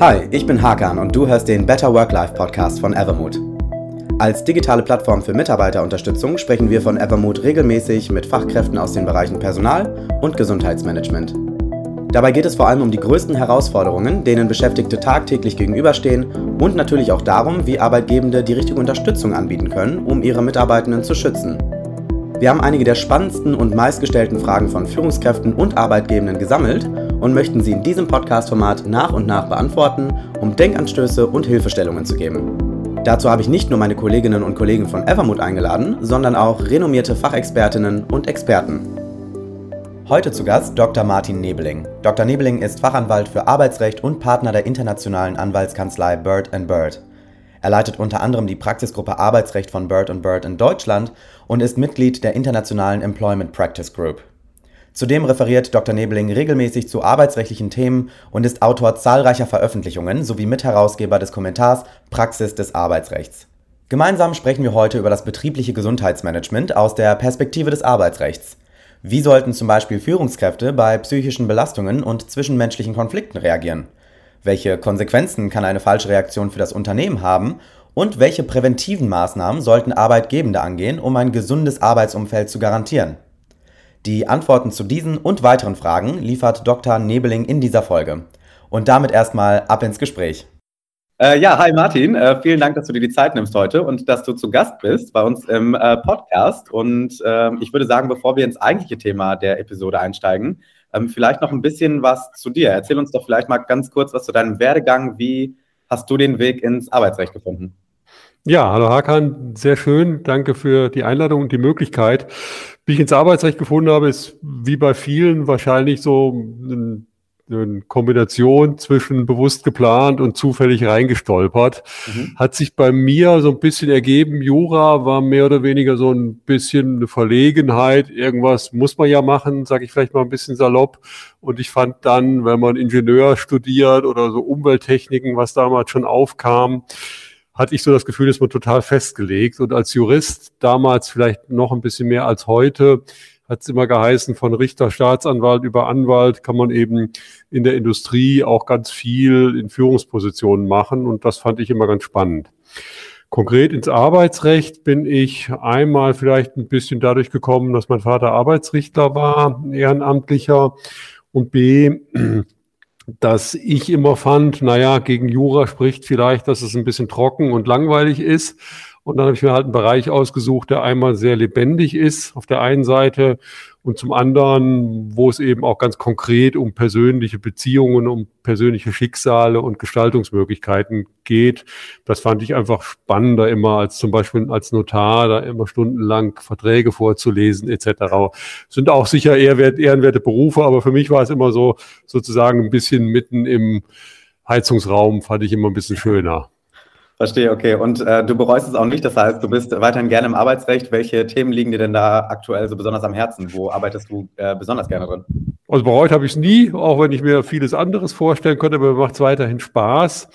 Hi, ich bin Hakan und du hörst den Better Work-Life Podcast von Evermood. Als digitale Plattform für Mitarbeiterunterstützung sprechen wir von Evermood regelmäßig mit Fachkräften aus den Bereichen Personal und Gesundheitsmanagement. Dabei geht es vor allem um die größten Herausforderungen, denen Beschäftigte tagtäglich gegenüberstehen und natürlich auch darum, wie Arbeitgebende die richtige Unterstützung anbieten können, um ihre Mitarbeitenden zu schützen. Wir haben einige der spannendsten und meistgestellten Fragen von Führungskräften und Arbeitgebenden gesammelt und möchten sie in diesem Podcast-Format nach und nach beantworten, um Denkanstöße und Hilfestellungen zu geben. Dazu habe ich nicht nur meine Kolleginnen und Kollegen von Evermood eingeladen, sondern auch renommierte Fachexpertinnen und Experten. Heute zu Gast Dr. Martin Nebeling. Dr. Nebeling ist Fachanwalt für Arbeitsrecht und Partner der internationalen Anwaltskanzlei Bird Bird. Er leitet unter anderem die Praxisgruppe Arbeitsrecht von Bird Bird in Deutschland und ist Mitglied der internationalen Employment Practice Group. Zudem referiert Dr. Nebeling regelmäßig zu arbeitsrechtlichen Themen und ist Autor zahlreicher Veröffentlichungen sowie Mitherausgeber des Kommentars Praxis des Arbeitsrechts. Gemeinsam sprechen wir heute über das betriebliche Gesundheitsmanagement aus der Perspektive des Arbeitsrechts. Wie sollten zum Beispiel Führungskräfte bei psychischen Belastungen und zwischenmenschlichen Konflikten reagieren? Welche Konsequenzen kann eine falsche Reaktion für das Unternehmen haben? Und welche präventiven Maßnahmen sollten Arbeitgebende angehen, um ein gesundes Arbeitsumfeld zu garantieren? Die Antworten zu diesen und weiteren Fragen liefert Dr. Nebeling in dieser Folge. Und damit erstmal ab ins Gespräch. Äh, ja, hi Martin, äh, vielen Dank, dass du dir die Zeit nimmst heute und dass du zu Gast bist bei uns im äh, Podcast. Und ähm, ich würde sagen, bevor wir ins eigentliche Thema der Episode einsteigen, ähm, vielleicht noch ein bisschen was zu dir. Erzähl uns doch vielleicht mal ganz kurz was zu deinem Werdegang. Wie hast du den Weg ins Arbeitsrecht gefunden? Ja, hallo Hakan, sehr schön. Danke für die Einladung und die Möglichkeit. Wie ich ins Arbeitsrecht gefunden habe, ist wie bei vielen wahrscheinlich so ein eine Kombination zwischen bewusst geplant und zufällig reingestolpert. Mhm. Hat sich bei mir so ein bisschen ergeben, Jura war mehr oder weniger so ein bisschen eine Verlegenheit. Irgendwas muss man ja machen, sage ich vielleicht mal ein bisschen salopp. Und ich fand dann, wenn man Ingenieur studiert oder so Umwelttechniken, was damals schon aufkam, hatte ich so das Gefühl, ist man total festgelegt. Und als Jurist damals vielleicht noch ein bisschen mehr als heute, hat es immer geheißen, von Richter, Staatsanwalt über Anwalt kann man eben in der Industrie auch ganz viel in Führungspositionen machen und das fand ich immer ganz spannend. Konkret ins Arbeitsrecht bin ich einmal vielleicht ein bisschen dadurch gekommen, dass mein Vater Arbeitsrichter war, ehrenamtlicher und B, dass ich immer fand, naja, gegen Jura spricht vielleicht, dass es ein bisschen trocken und langweilig ist und dann habe ich mir halt einen Bereich ausgesucht, der einmal sehr lebendig ist auf der einen Seite und zum anderen, wo es eben auch ganz konkret um persönliche Beziehungen, um persönliche Schicksale und Gestaltungsmöglichkeiten geht. Das fand ich einfach spannender immer als zum Beispiel als Notar, da immer stundenlang Verträge vorzulesen etc. Sind auch sicher ehrenwerte Berufe, aber für mich war es immer so sozusagen ein bisschen mitten im Heizungsraum, fand ich immer ein bisschen schöner. Verstehe, okay. Und äh, du bereust es auch nicht, das heißt, du bist weiterhin gerne im Arbeitsrecht. Welche Themen liegen dir denn da aktuell so besonders am Herzen? Wo arbeitest du äh, besonders gerne drin? Also bereut habe ich es nie, auch wenn ich mir vieles anderes vorstellen könnte, aber mir macht es weiterhin Spaß.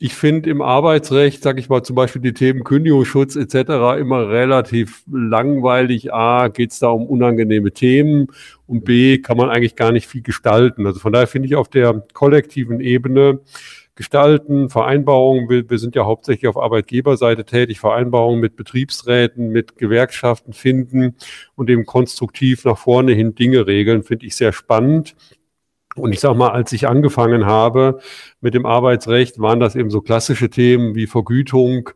Ich finde im Arbeitsrecht, sage ich mal zum Beispiel die Themen Kündigungsschutz etc. immer relativ langweilig. A, geht es da um unangenehme Themen und B, kann man eigentlich gar nicht viel gestalten. Also von daher finde ich auf der kollektiven Ebene gestalten, Vereinbarungen, wir, wir sind ja hauptsächlich auf Arbeitgeberseite tätig, Vereinbarungen mit Betriebsräten, mit Gewerkschaften finden und eben konstruktiv nach vorne hin Dinge regeln, finde ich sehr spannend. Und ich sage mal, als ich angefangen habe mit dem Arbeitsrecht, waren das eben so klassische Themen wie Vergütung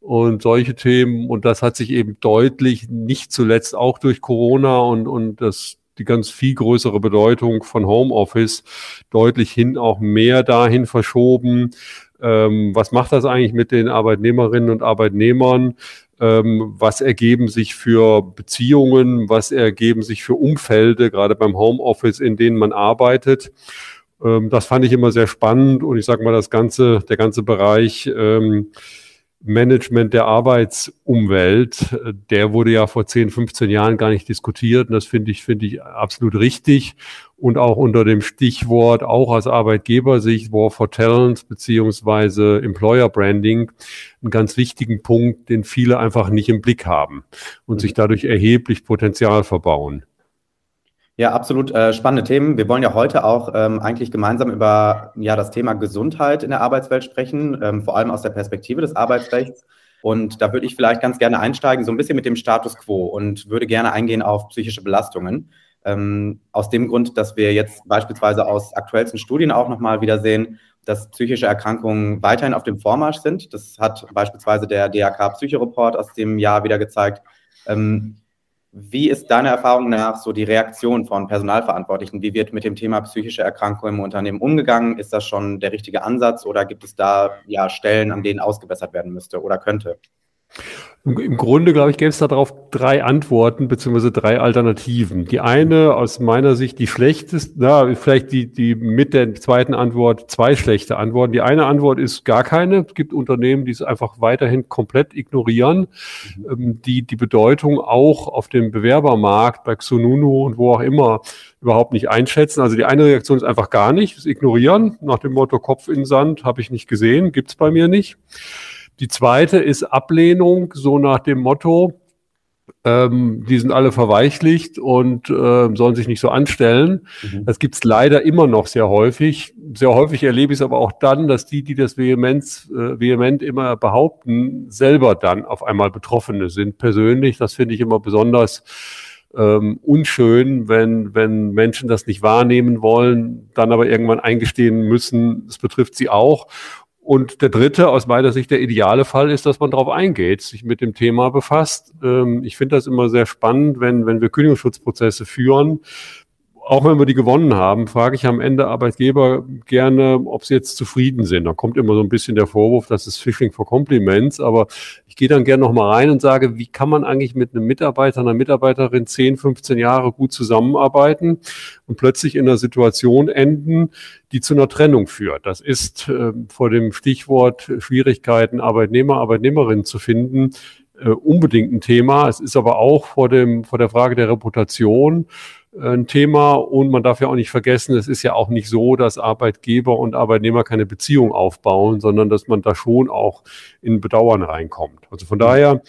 und solche Themen. Und das hat sich eben deutlich, nicht zuletzt auch durch Corona und, und das die ganz viel größere Bedeutung von Homeoffice deutlich hin auch mehr dahin verschoben. Ähm, was macht das eigentlich mit den Arbeitnehmerinnen und Arbeitnehmern? Ähm, was ergeben sich für Beziehungen? Was ergeben sich für Umfelde, gerade beim Homeoffice, in denen man arbeitet? Ähm, das fand ich immer sehr spannend und ich sage mal, das ganze, der ganze Bereich, ähm, Management der Arbeitsumwelt, der wurde ja vor 10, 15 Jahren gar nicht diskutiert. Und das finde ich, finde ich absolut richtig. Und auch unter dem Stichwort, auch aus Arbeitgebersicht, War for Talent beziehungsweise Employer Branding, einen ganz wichtigen Punkt, den viele einfach nicht im Blick haben und sich dadurch erheblich Potenzial verbauen. Ja, absolut äh, spannende Themen. Wir wollen ja heute auch ähm, eigentlich gemeinsam über ja, das Thema Gesundheit in der Arbeitswelt sprechen, ähm, vor allem aus der Perspektive des Arbeitsrechts. Und da würde ich vielleicht ganz gerne einsteigen, so ein bisschen mit dem Status quo und würde gerne eingehen auf psychische Belastungen. Ähm, aus dem Grund, dass wir jetzt beispielsweise aus aktuellsten Studien auch nochmal wieder sehen, dass psychische Erkrankungen weiterhin auf dem Vormarsch sind. Das hat beispielsweise der DRK Psychoreport aus dem Jahr wieder gezeigt. Ähm, wie ist deiner Erfahrung nach so die Reaktion von Personalverantwortlichen? Wie wird mit dem Thema psychische Erkrankungen im Unternehmen umgegangen? Ist das schon der richtige Ansatz oder gibt es da ja Stellen, an denen ausgebessert werden müsste oder könnte? Im Grunde, glaube ich, gäbe es darauf drei Antworten beziehungsweise drei Alternativen. Die eine aus meiner Sicht die schlechteste, na, vielleicht die, die mit der zweiten Antwort zwei schlechte Antworten. Die eine Antwort ist gar keine. Es gibt Unternehmen, die es einfach weiterhin komplett ignorieren, mhm. Ähm, die die Bedeutung auch auf dem Bewerbermarkt bei Xununu und wo auch immer überhaupt nicht einschätzen. Also die eine Reaktion ist einfach gar nicht, das Ignorieren nach dem Motto Kopf in Sand, habe ich nicht gesehen, gibt's bei mir nicht. Die zweite ist Ablehnung, so nach dem Motto, ähm, die sind alle verweichlicht und äh, sollen sich nicht so anstellen. Mhm. Das gibt's leider immer noch sehr häufig. Sehr häufig erlebe ich es aber auch dann, dass die, die das Vehemenz, äh, vehement immer behaupten, selber dann auf einmal Betroffene sind persönlich. Das finde ich immer besonders ähm, unschön, wenn, wenn Menschen das nicht wahrnehmen wollen, dann aber irgendwann eingestehen müssen, es betrifft sie auch. Und der dritte, aus meiner Sicht der ideale Fall, ist, dass man darauf eingeht, sich mit dem Thema befasst. Ähm, ich finde das immer sehr spannend, wenn, wenn wir Kündigungsschutzprozesse führen, auch wenn wir die gewonnen haben, frage ich am Ende Arbeitgeber gerne, ob sie jetzt zufrieden sind. Da kommt immer so ein bisschen der Vorwurf, das ist Phishing for Compliments, aber ich gehe dann gerne nochmal rein und sage, wie kann man eigentlich mit einem Mitarbeiter, einer Mitarbeiterin 10, 15 Jahre gut zusammenarbeiten und plötzlich in einer Situation enden, die zu einer Trennung führt. Das ist äh, vor dem Stichwort Schwierigkeiten, Arbeitnehmer, Arbeitnehmerinnen zu finden, äh, unbedingt ein Thema. Es ist aber auch vor dem, vor der Frage der Reputation ein Thema und man darf ja auch nicht vergessen, es ist ja auch nicht so, dass Arbeitgeber und Arbeitnehmer keine Beziehung aufbauen, sondern dass man da schon auch in Bedauern reinkommt. Also von daher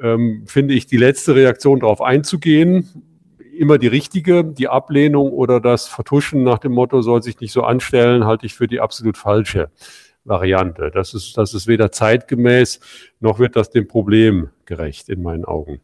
ähm, finde ich die letzte Reaktion darauf einzugehen, immer die richtige, die Ablehnung oder das Vertuschen nach dem Motto soll sich nicht so anstellen, halte ich für die absolut falsche Variante. Das ist, das ist weder zeitgemäß, noch wird das dem Problem gerecht in meinen Augen.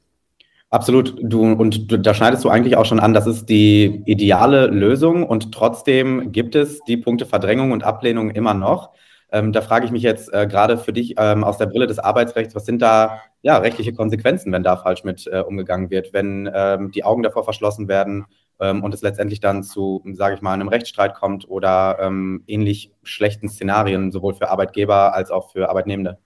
Absolut. Du, und du, da schneidest du eigentlich auch schon an, das ist die ideale Lösung und trotzdem gibt es die Punkte Verdrängung und Ablehnung immer noch. Ähm, da frage ich mich jetzt äh, gerade für dich ähm, aus der Brille des Arbeitsrechts, was sind da ja, rechtliche Konsequenzen, wenn da falsch mit äh, umgegangen wird, wenn ähm, die Augen davor verschlossen werden ähm, und es letztendlich dann zu, sage ich mal, einem Rechtsstreit kommt oder ähm, ähnlich schlechten Szenarien, sowohl für Arbeitgeber als auch für Arbeitnehmende?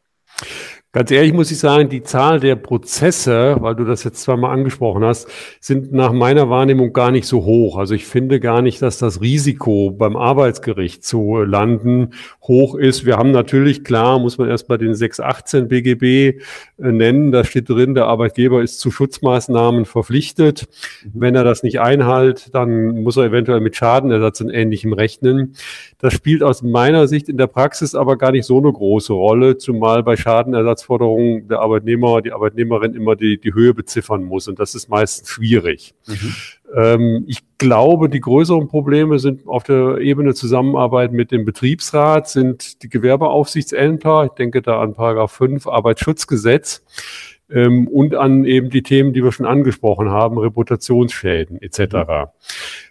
Ganz ehrlich muss ich sagen, die Zahl der Prozesse, weil du das jetzt zweimal angesprochen hast, sind nach meiner Wahrnehmung gar nicht so hoch. Also ich finde gar nicht, dass das Risiko beim Arbeitsgericht zu landen hoch ist. Wir haben natürlich, klar, muss man erst bei den 618 BGB äh, nennen, da steht drin, der Arbeitgeber ist zu Schutzmaßnahmen verpflichtet. Mhm. Wenn er das nicht einhält, dann muss er eventuell mit Schadenersatz und Ähnlichem rechnen. Das spielt aus meiner Sicht in der Praxis aber gar nicht so eine große Rolle, zumal bei Schadenersatz Ersatzforderungen der Arbeitnehmer, die Arbeitnehmerin immer die, die Höhe beziffern muss. Und das ist meistens schwierig. Mhm. Ähm, ich glaube, die größeren Probleme sind auf der Ebene Zusammenarbeit mit dem Betriebsrat, sind die Gewerbeaufsichtsämter. Ich denke da an Paragraph 5 Arbeitsschutzgesetz ähm, und an eben die Themen, die wir schon angesprochen haben, Reputationsschäden etc.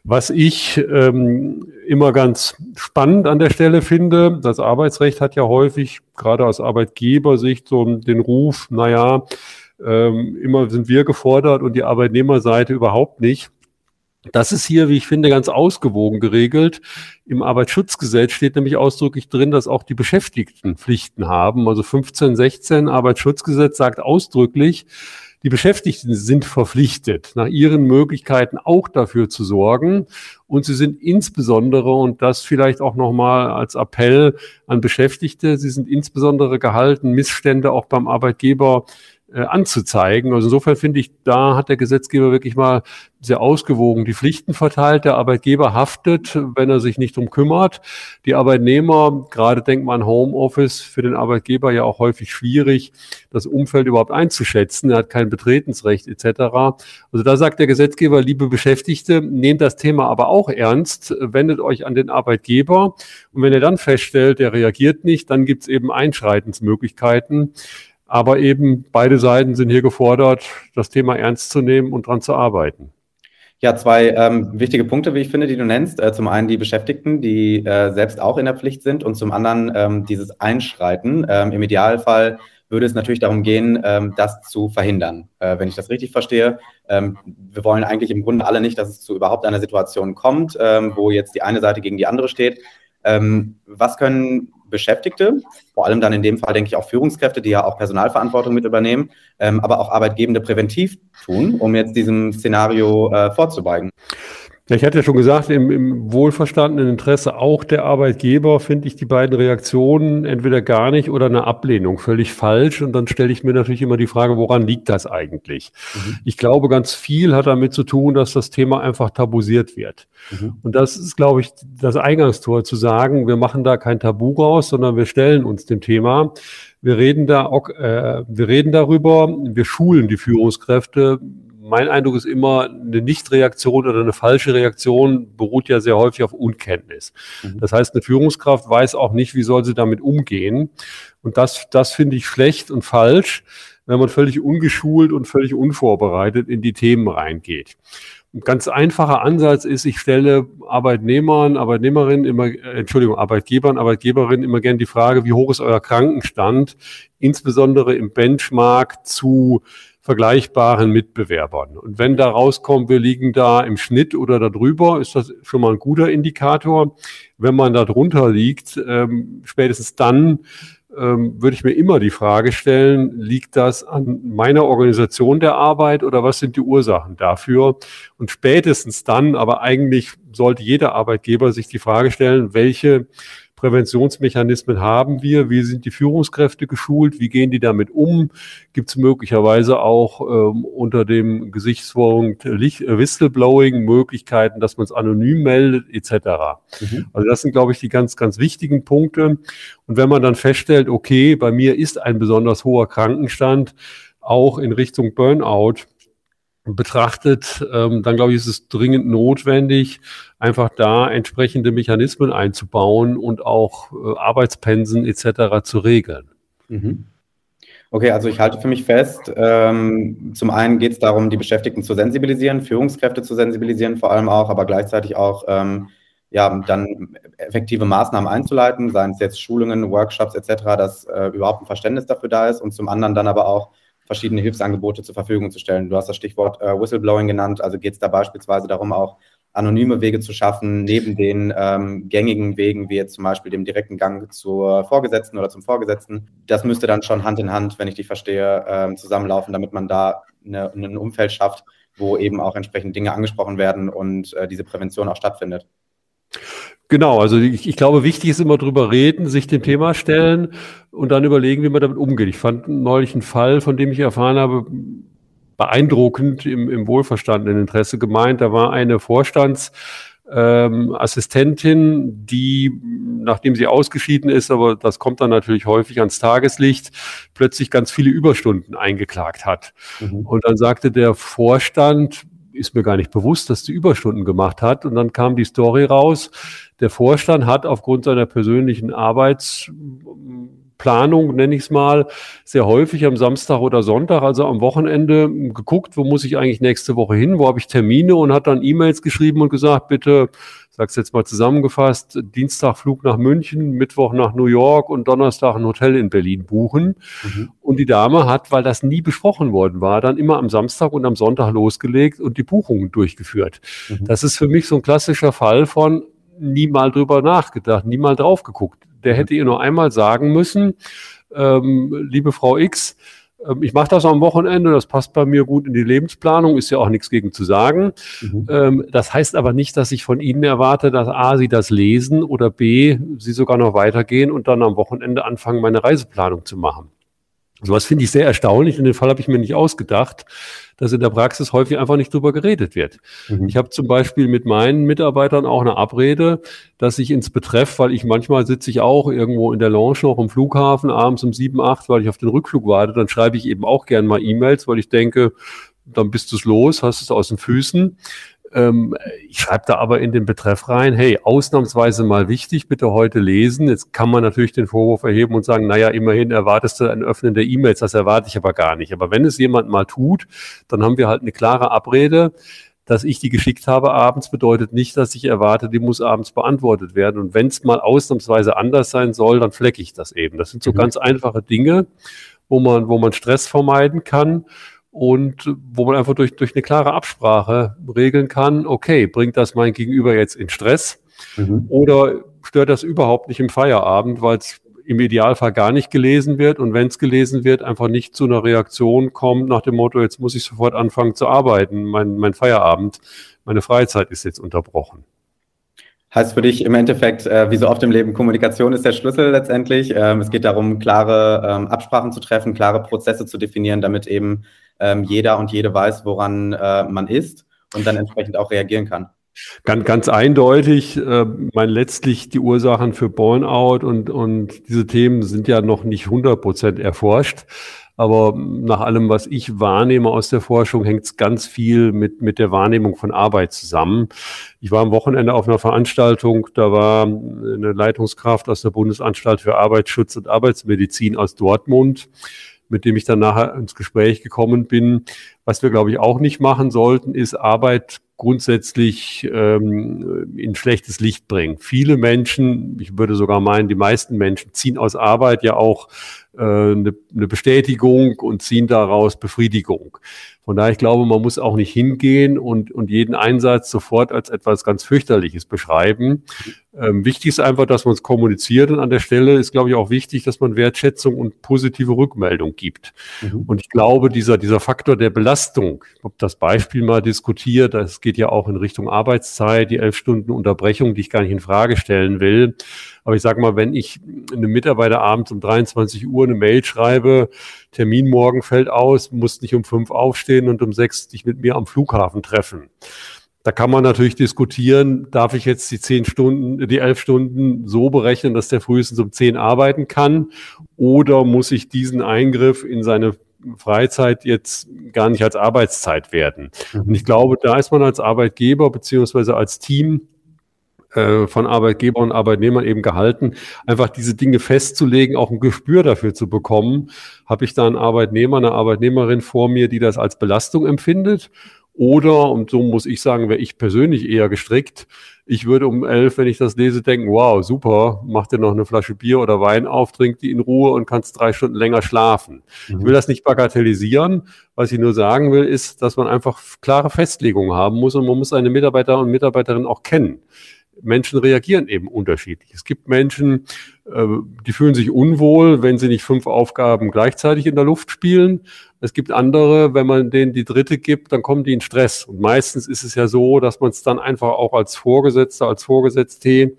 Was ich ähm, immer ganz spannend an der Stelle finde, das Arbeitsrecht hat ja häufig, gerade aus Arbeitgebersicht, so den Ruf, naja, ähm, immer sind wir gefordert und die Arbeitnehmerseite überhaupt nicht. Das ist hier, wie ich finde, ganz ausgewogen geregelt. Im Arbeitsschutzgesetz steht nämlich ausdrücklich drin, dass auch die Beschäftigten Pflichten haben. Also 15, 16 Arbeitsschutzgesetz sagt ausdrücklich, die Beschäftigten sind verpflichtet, nach ihren Möglichkeiten auch dafür zu sorgen. Und sie sind insbesondere, und das vielleicht auch nochmal als Appell an Beschäftigte, sie sind insbesondere gehalten, Missstände auch beim Arbeitgeber äh, anzuzeigen. Also insofern finde ich, da hat der Gesetzgeber wirklich mal sehr ausgewogen die Pflichten verteilt. Der Arbeitgeber haftet, wenn er sich nicht drum kümmert. Die Arbeitnehmer, gerade denkt man Homeoffice, für den Arbeitgeber ja auch häufig schwierig, das Umfeld überhaupt einzuschätzen. Er hat kein Betretensrecht etc. Also da sagt der Gesetzgeber, liebe Beschäftigte, nehmt das Thema aber auch ernst, wendet euch an den Arbeitgeber. Und wenn ihr dann feststellt, der reagiert nicht, dann gibt es eben Einschreitensmöglichkeiten. Aber eben beide Seiten sind hier gefordert, das Thema ernst zu nehmen und dran zu arbeiten. Ja, zwei ähm, wichtige Punkte, wie ich finde, die du nennst. Äh, zum einen die Beschäftigten, die äh, selbst auch in der Pflicht sind und zum anderen ähm, dieses Einschreiten. Ähm, Im Idealfall würde es natürlich darum gehen, ähm, das zu verhindern. Äh, wenn ich das richtig verstehe, ähm, wir wollen eigentlich im Grunde alle nicht, dass es zu überhaupt einer Situation kommt, ähm, wo jetzt die eine Seite gegen die andere steht. Was können Beschäftigte, vor allem dann in dem Fall denke ich auch Führungskräfte, die ja auch Personalverantwortung mit übernehmen, ähm, aber auch Arbeitgebende präventiv tun, um jetzt diesem Szenario äh, vorzubeugen. Ja, ich hatte ja schon gesagt, im, im wohlverstandenen Interesse auch der Arbeitgeber finde ich die beiden Reaktionen entweder gar nicht oder eine Ablehnung völlig falsch. Und dann stelle ich mir natürlich immer die Frage, woran liegt das eigentlich? Mhm. Ich glaube, ganz viel hat damit zu tun, dass das Thema einfach tabuisiert wird. Mhm. Und das ist, glaube ich, das Eingangstor zu sagen, wir machen da kein Tabu raus, sondern wir stellen uns dem Thema. Wir reden da, äh, wir reden darüber, wir schulen die Führungskräfte mein Eindruck ist immer, eine Nichtreaktion oder eine falsche Reaktion beruht ja sehr häufig auf Unkenntnis. Mhm. Das heißt, eine Führungskraft weiß auch nicht, wie soll sie damit umgehen. Und das, das finde ich schlecht und falsch, wenn man völlig ungeschult und völlig unvorbereitet in die Themen reingeht. Ein ganz einfacher Ansatz ist, ich stelle Arbeitnehmern, Arbeitnehmerinnen immer, äh, Entschuldigung, Arbeitgebern, Arbeitgeberinnen immer gern die Frage, wie hoch ist euer Krankenstand, insbesondere im Benchmark zu vergleichbaren Mitbewerbern. Und wenn da rauskommt, wir liegen da im Schnitt oder darüber, ist das schon mal ein guter Indikator. Wenn man da drunter liegt, ähm, spätestens dann ähm, würde ich mir immer die Frage stellen, liegt das an meiner Organisation der Arbeit oder was sind die Ursachen dafür? Und spätestens dann, aber eigentlich sollte jeder Arbeitgeber sich die Frage stellen, welche Präventionsmechanismen haben wir? Wie sind die Führungskräfte geschult? Wie gehen die damit um? Gibt es möglicherweise auch ähm, unter dem Gesichtspunkt Licht, äh, Whistleblowing Möglichkeiten, dass man es anonym meldet, etc. Mhm. Also das sind, glaube ich, die ganz, ganz wichtigen Punkte. Und wenn man dann feststellt, okay, bei mir ist ein besonders hoher Krankenstand, auch in Richtung Burnout, betrachtet, ähm, dann glaube ich, ist es dringend notwendig, einfach da entsprechende Mechanismen einzubauen und auch äh, Arbeitspensen etc. zu regeln. Mhm. Okay, also ich halte für mich fest, ähm, zum einen geht es darum, die Beschäftigten zu sensibilisieren, Führungskräfte zu sensibilisieren vor allem auch, aber gleichzeitig auch ähm, ja, dann effektive Maßnahmen einzuleiten, seien es jetzt Schulungen, Workshops etc., dass äh, überhaupt ein Verständnis dafür da ist und zum anderen dann aber auch verschiedene Hilfsangebote zur Verfügung zu stellen. Du hast das Stichwort äh, Whistleblowing genannt, also geht es da beispielsweise darum, auch anonyme Wege zu schaffen, neben den ähm, gängigen Wegen, wie jetzt zum Beispiel dem direkten Gang zur Vorgesetzten oder zum Vorgesetzten. Das müsste dann schon Hand in Hand, wenn ich dich verstehe, ähm, zusammenlaufen, damit man da eine, ein Umfeld schafft, wo eben auch entsprechend Dinge angesprochen werden und äh, diese Prävention auch stattfindet. Genau, also ich, ich, glaube, wichtig ist immer drüber reden, sich dem Thema stellen und dann überlegen, wie man damit umgeht. Ich fand neulich einen Fall, von dem ich erfahren habe, beeindruckend im, im wohlverstandenen Interesse gemeint. Da war eine Vorstandsassistentin, ähm, die, nachdem sie ausgeschieden ist, aber das kommt dann natürlich häufig ans Tageslicht, plötzlich ganz viele Überstunden eingeklagt hat. Mhm. Und dann sagte der Vorstand, ist mir gar nicht bewusst, dass sie Überstunden gemacht hat. Und dann kam die Story raus. Der Vorstand hat aufgrund seiner persönlichen Arbeitsplanung, nenne ich es mal, sehr häufig am Samstag oder Sonntag, also am Wochenende, geguckt, wo muss ich eigentlich nächste Woche hin, wo habe ich Termine und hat dann E-Mails geschrieben und gesagt, bitte sag's jetzt mal zusammengefasst, Dienstag Flug nach München, Mittwoch nach New York und Donnerstag ein Hotel in Berlin buchen. Mhm. Und die Dame hat, weil das nie besprochen worden war, dann immer am Samstag und am Sonntag losgelegt und die Buchungen durchgeführt. Mhm. Das ist für mich so ein klassischer Fall von nie mal drüber nachgedacht, nie mal drauf geguckt. Der mhm. hätte ihr nur einmal sagen müssen, ähm, liebe Frau X, ich mache das am Wochenende, das passt bei mir gut in die Lebensplanung, ist ja auch nichts gegen zu sagen. Mhm. Ähm, das heißt aber nicht, dass ich von Ihnen erwarte, dass A, Sie das lesen oder B, Sie sogar noch weitergehen und dann am Wochenende anfangen, meine Reiseplanung zu machen. Sowas finde ich sehr erstaunlich und den Fall habe ich mir nicht ausgedacht, dass in der Praxis häufig einfach nicht drüber geredet wird. Mhm. Ich habe zum Beispiel mit meinen Mitarbeitern auch eine Abrede, dass ich ins Betreff, weil ich manchmal sitze ich auch irgendwo in der Lounge noch im Flughafen abends um sieben, acht, weil ich auf den Rückflug warte, dann schreibe ich eben auch gern mal E-Mails, weil ich denke, dann bist du es los, hast es aus den Füßen. Ähm, ich schreibe da aber in den Betreff rein, hey, ausnahmsweise mal wichtig, bitte heute lesen. Jetzt kann man natürlich den Vorwurf erheben und sagen, naja, immerhin erwartest du ein Öffnen der E-Mails, das erwarte ich aber gar nicht. Aber wenn es jemand mal tut, dann haben wir halt eine klare Abrede. Dass ich die geschickt habe abends, bedeutet nicht, dass ich erwarte, die muss abends beantwortet werden. Und wenn es mal ausnahmsweise anders sein soll, dann flecke ich das eben. Das sind so mhm. ganz einfache Dinge, wo man, wo man Stress vermeiden kann und wo man einfach durch, durch eine klare Absprache regeln kann, okay, bringt das mein Gegenüber jetzt in Stress mhm. oder stört das überhaupt nicht im Feierabend, weil es im Idealfall gar nicht gelesen wird und wenn es gelesen wird, einfach nicht zu einer Reaktion kommt nach dem Motto, jetzt muss ich sofort anfangen zu arbeiten, mein, mein Feierabend, meine Freizeit ist jetzt unterbrochen. Heißt für dich im Endeffekt, äh, wie so oft im Leben, Kommunikation ist der Schlüssel letztendlich. Ähm, es geht darum, klare ähm, Absprachen zu treffen, klare Prozesse zu definieren, damit eben ähm, jeder und jede weiß, woran äh, man ist und dann entsprechend auch reagieren kann. Ganz, ganz eindeutig, äh, mein letztlich die Ursachen für Burnout und, und diese Themen sind ja noch nicht 100 Prozent erforscht. Aber nach allem, was ich wahrnehme aus der Forschung, hängt es ganz viel mit, mit der Wahrnehmung von Arbeit zusammen. Ich war am Wochenende auf einer Veranstaltung, da war eine Leitungskraft aus der Bundesanstalt für Arbeitsschutz und Arbeitsmedizin aus Dortmund mit dem ich dann nachher ins Gespräch gekommen bin. Was wir, glaube ich, auch nicht machen sollten, ist Arbeit grundsätzlich ähm, in schlechtes Licht bringen. Viele Menschen, ich würde sogar meinen, die meisten Menschen ziehen aus Arbeit ja auch eine, eine Bestätigung und ziehen daraus Befriedigung. Von daher, ich glaube, man muss auch nicht hingehen und, und jeden Einsatz sofort als etwas ganz fürchterliches beschreiben. Ähm, wichtig ist einfach, dass man es kommuniziert und an der Stelle ist, glaube ich, auch wichtig, dass man Wertschätzung und positive Rückmeldung gibt. Mhm. Und ich glaube, dieser, dieser Faktor der Belastung, ich habe das Beispiel mal diskutiert, das geht ja auch in Richtung Arbeitszeit, die elf Stunden Unterbrechung, die ich gar nicht in Frage stellen will. Aber ich sage mal, wenn ich einem Mitarbeiter abends um 23 Uhr eine Mail schreibe, Termin morgen fällt aus, muss nicht um fünf aufstehen und um sechs dich mit mir am Flughafen treffen. Da kann man natürlich diskutieren, darf ich jetzt die zehn Stunden, die elf Stunden so berechnen, dass der frühestens um zehn arbeiten kann? Oder muss ich diesen Eingriff in seine Freizeit jetzt gar nicht als Arbeitszeit werden? Und ich glaube, da ist man als Arbeitgeber beziehungsweise als Team äh, von Arbeitgeber und Arbeitnehmern eben gehalten, einfach diese Dinge festzulegen, auch ein Gespür dafür zu bekommen. Habe ich da einen Arbeitnehmer, eine Arbeitnehmerin vor mir, die das als Belastung empfindet? Oder, und so muss ich sagen, wäre ich persönlich eher gestrickt, ich würde um elf, wenn ich das lese, denken, wow, super, mach dir noch eine Flasche Bier oder Wein auf, trink die in Ruhe und kannst drei Stunden länger schlafen. Mhm. Ich will das nicht bagatellisieren. Was ich nur sagen will, ist, dass man einfach klare Festlegungen haben muss und man muss seine Mitarbeiter und Mitarbeiterinnen auch kennen. Menschen reagieren eben unterschiedlich. Es gibt Menschen, äh, die fühlen sich unwohl, wenn sie nicht fünf Aufgaben gleichzeitig in der Luft spielen. Es gibt andere, wenn man denen die dritte gibt, dann kommen die in Stress. Und meistens ist es ja so, dass man es dann einfach auch als Vorgesetzter, als Vorgesetzte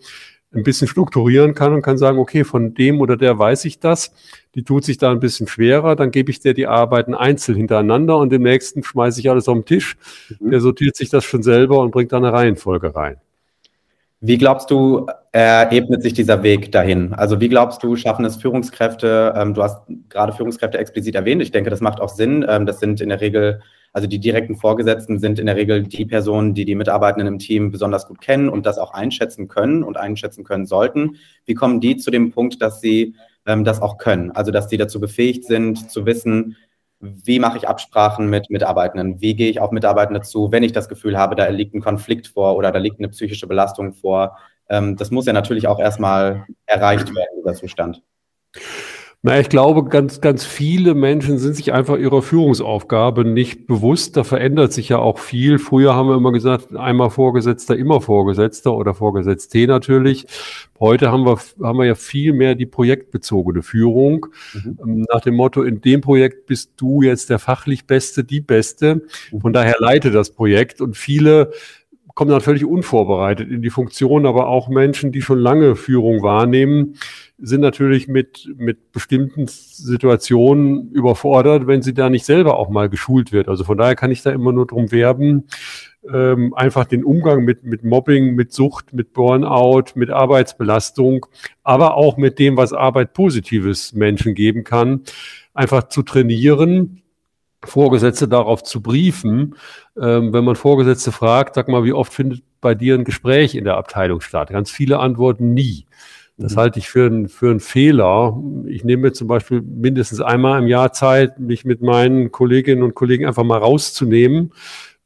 ein bisschen strukturieren kann und kann sagen, okay, von dem oder der weiß ich das, die tut sich da ein bisschen schwerer, dann gebe ich dir die Arbeiten einzeln hintereinander und dem nächsten schmeiße ich alles auf den Tisch. Mhm. Der sortiert sich das schon selber und bringt da eine Reihenfolge rein. Wie glaubst du, äh, ebnet sich dieser Weg dahin? Also wie glaubst du, schaffen es Führungskräfte, ähm, du hast gerade Führungskräfte explizit erwähnt, ich denke, das macht auch Sinn. Ähm, das sind in der Regel, also die direkten Vorgesetzten sind in der Regel die Personen, die die Mitarbeitenden im Team besonders gut kennen und das auch einschätzen können und einschätzen können sollten. Wie kommen die zu dem Punkt, dass sie ähm, das auch können? Also dass die dazu befähigt sind, zu wissen, wie mache ich Absprachen mit Mitarbeitenden? Wie gehe ich auf Mitarbeitende zu, wenn ich das Gefühl habe, da liegt ein Konflikt vor oder da liegt eine psychische Belastung vor? Ähm, das muss ja natürlich auch erstmal erreicht werden, dieser Zustand. Na, ich glaube, ganz, ganz viele Menschen sind sich einfach ihrer Führungsaufgabe nicht bewusst. Da verändert sich ja auch viel. Früher haben wir immer gesagt, einmal Vorgesetzter, immer Vorgesetzter oder Vorgesetzte natürlich. Heute haben wir, haben wir ja viel mehr die projektbezogene Führung. Mhm. Ähm, nach dem Motto, in dem Projekt bist du jetzt der fachlich Beste, die Beste. Mhm. Von daher leite das Projekt und viele kommen dann völlig unvorbereitet in die Funktion, aber auch Menschen, die schon lange Führung wahrnehmen, sind natürlich mit, mit bestimmten Situationen überfordert, wenn sie da nicht selber auch mal geschult wird. Also von daher kann ich da immer nur drum werben, ähm, einfach den Umgang mit, mit Mobbing, mit Sucht, mit Burnout, mit Arbeitsbelastung, aber auch mit dem, was Arbeit Positives Menschen geben kann, einfach zu trainieren, Vorgesetzte darauf zu briefen. Ähm, wenn man Vorgesetzte fragt, sag mal, wie oft findet bei dir ein Gespräch in der Abteilung statt? Ganz viele antworten nie. Das mhm. halte ich für, ein, für einen Fehler. Ich nehme mir zum Beispiel mindestens einmal im Jahr Zeit, mich mit meinen Kolleginnen und Kollegen einfach mal rauszunehmen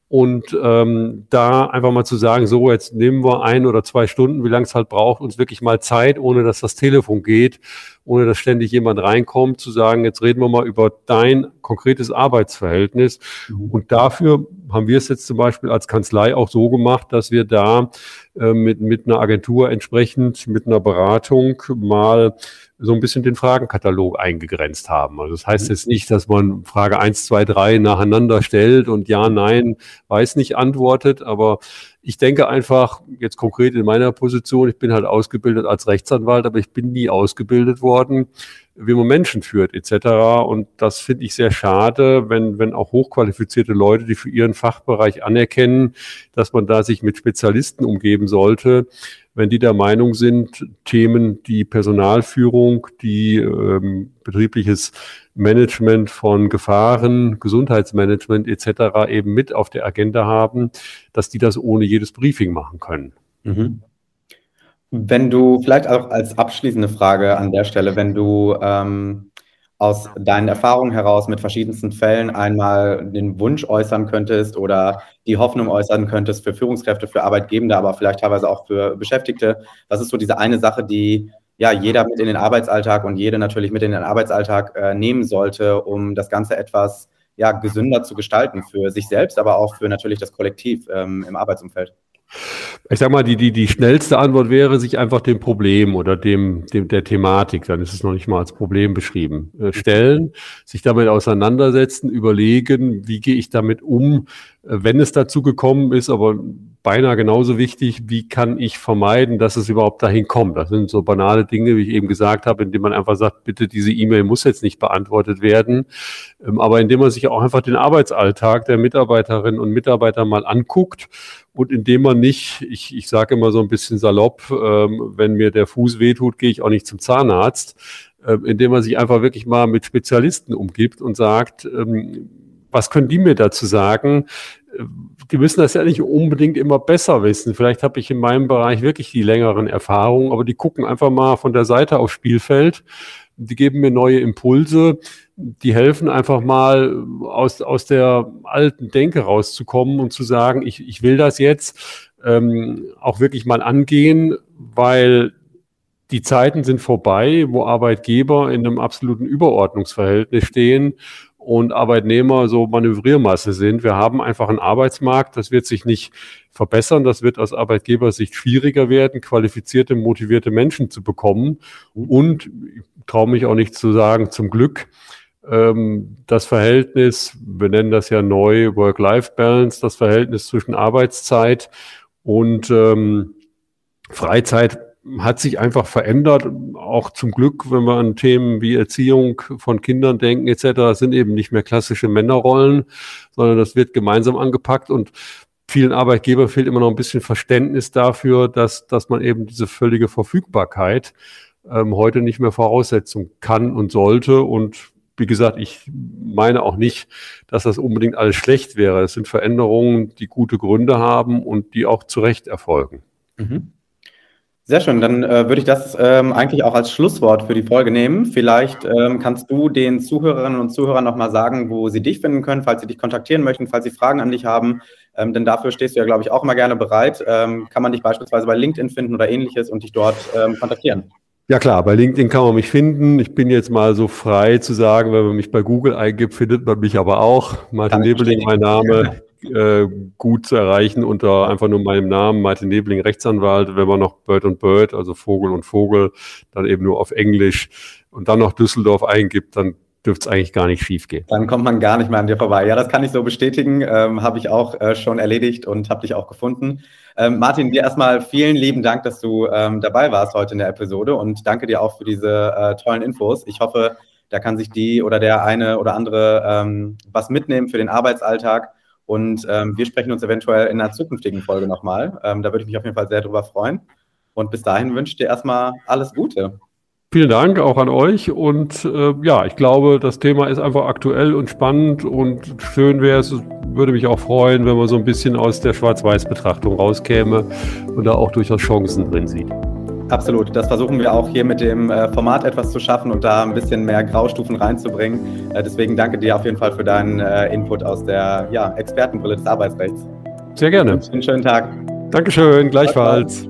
und ähm, da einfach mal zu sagen, so, jetzt nehmen wir ein oder zwei Stunden, wie lange es halt braucht, uns wirklich mal Zeit, ohne dass das Telefon geht, ohne dass ständig jemand reinkommt, zu sagen, jetzt reden wir mal über dein konkretes Arbeitsverhältnis. Mhm. Und dafür haben wir es jetzt zum Beispiel als Kanzlei auch so gemacht, dass wir da äh, mit, mit einer Agentur entsprechend, mit einer Beratung mal so ein bisschen den Fragenkatalog eingegrenzt haben. Also das heißt mhm. jetzt nicht, dass man Frage eins, zwei, drei nacheinander stellt und ja, nein, weiß nicht antwortet, aber ich denke einfach, jetzt konkret in meiner Position, ich bin halt ausgebildet als Rechtsanwalt, aber ich bin nie ausgebildet worden, wie man Menschen führt etc. Und das finde ich sehr schade, wenn, wenn auch hochqualifizierte Leute, die für ihren Fachbereich anerkennen, dass man da sich mit Spezialisten umgeben sollte, wenn die der Meinung sind, Themen, die Personalführung, die ähm, betriebliches Management von Gefahren, Gesundheitsmanagement etc. eben mit auf der Agenda haben, dass die das ohne jedes Briefing machen können. Mhm. Wenn du vielleicht auch als abschließende Frage an der Stelle, wenn du ähm, aus deinen Erfahrungen heraus mit verschiedensten Fällen einmal den Wunsch äußern könntest oder die Hoffnung äußern könntest für Führungskräfte, für Arbeitgebende, aber vielleicht teilweise auch für Beschäftigte. Was ist so diese eine Sache, die ja jeder mit in den Arbeitsalltag und jede natürlich mit in den Arbeitsalltag äh, nehmen sollte, um das Ganze etwas ja, gesünder zu gestalten für sich selbst, aber auch für natürlich das Kollektiv ähm, im Arbeitsumfeld? Ich sag mal, die, die, die schnellste Antwort wäre, sich einfach dem Problem oder dem, dem der Thematik, dann ist es noch nicht mal als Problem beschrieben, äh, stellen, sich damit auseinandersetzen, überlegen, wie gehe ich damit um, äh, wenn es dazu gekommen ist, aber beinahe genauso wichtig, wie kann ich vermeiden, dass es überhaupt dahin kommt. Das sind so banale Dinge, wie ich eben gesagt habe, indem man einfach sagt, bitte diese E-Mail muss jetzt nicht beantwortet werden, ähm, aber indem man sich auch einfach den Arbeitsalltag der Mitarbeiterinnen und Mitarbeiter mal anguckt und indem man nicht, ich, ich sage immer so ein bisschen salopp, ähm, wenn mir der Fuß wehtut, gehe ich auch nicht zum Zahnarzt, äh, indem man sich einfach wirklich mal mit Spezialisten umgibt und sagt, ähm, was können die mir dazu sagen? Die müssen das ja nicht unbedingt immer besser wissen. Vielleicht habe ich in meinem Bereich wirklich die längeren Erfahrungen, aber die gucken einfach mal von der Seite aufs Spielfeld. Die geben mir neue Impulse. Die helfen einfach mal aus, aus der alten Denke rauszukommen und zu sagen, ich, ich will das jetzt ähm, auch wirklich mal angehen, weil die Zeiten sind vorbei, wo Arbeitgeber in einem absoluten Überordnungsverhältnis stehen und Arbeitnehmer so Manövriermasse sind. Wir haben einfach einen Arbeitsmarkt, das wird sich nicht verbessern, das wird aus Arbeitgebersicht schwieriger werden, qualifizierte, motivierte Menschen zu bekommen. Und ich traue mich auch nicht zu sagen, zum Glück, ähm, das Verhältnis, wir nennen das ja neu Work-Life-Balance, das Verhältnis zwischen Arbeitszeit und ähm, Freizeit hat sich einfach verändert. Auch zum Glück, wenn wir an Themen wie Erziehung von Kindern denken etc., sind eben nicht mehr klassische Männerrollen, sondern das wird gemeinsam angepackt und vielen Arbeitgebern fehlt immer noch ein bisschen Verständnis dafür, dass, dass man eben diese völlige Verfügbarkeit ähm, heute nicht mehr Voraussetzung kann und sollte. Und wie gesagt, ich meine auch nicht, dass das unbedingt alles schlecht wäre. Es sind Veränderungen, die gute Gründe haben und die auch zu Recht erfolgen. Mhm. Sehr schön, dann äh, würde ich das ähm, eigentlich auch als Schlusswort für die Folge nehmen. Vielleicht ähm, kannst du den Zuhörerinnen und Zuhörern nochmal sagen, wo sie dich finden können, falls sie dich kontaktieren möchten, falls sie Fragen an dich haben. Ähm, denn dafür stehst du ja, glaube ich, auch immer gerne bereit. Ähm, kann man dich beispielsweise bei LinkedIn finden oder ähnliches und dich dort ähm, kontaktieren? Ja klar, bei LinkedIn kann man mich finden. Ich bin jetzt mal so frei zu sagen, wenn man mich bei Google eingibt, findet man mich aber auch. Martin Nebeling, mein Name äh, gut zu erreichen unter einfach nur meinem Namen, Martin Nebling, Rechtsanwalt, wenn man noch Bird und Bird, also Vogel und Vogel, dann eben nur auf Englisch und dann noch Düsseldorf eingibt, dann dürfte es eigentlich gar nicht schief gehen. Dann kommt man gar nicht mehr an dir vorbei. Ja, das kann ich so bestätigen. Ähm, habe ich auch äh, schon erledigt und habe dich auch gefunden. Ähm, Martin, dir erstmal vielen lieben Dank, dass du ähm, dabei warst heute in der Episode und danke dir auch für diese äh, tollen Infos. Ich hoffe, da kann sich die oder der eine oder andere ähm, was mitnehmen für den Arbeitsalltag. Und ähm, wir sprechen uns eventuell in einer zukünftigen Folge nochmal. Ähm, da würde ich mich auf jeden Fall sehr drüber freuen. Und bis dahin wünsche ich dir erstmal alles Gute. Vielen Dank auch an euch und äh, ja, ich glaube, das Thema ist einfach aktuell und spannend und schön wäre es, würde mich auch freuen, wenn man so ein bisschen aus der Schwarz-Weiß-Betrachtung rauskäme und da auch durchaus Chancen drin sieht. Absolut, das versuchen wir auch hier mit dem äh, Format etwas zu schaffen und da ein bisschen mehr Graustufen reinzubringen. Äh, deswegen danke dir auf jeden Fall für deinen äh, Input aus der ja, Expertenbrille des Arbeitsrechts. Sehr gerne. Einen schönen Tag. Dankeschön, gleichfalls.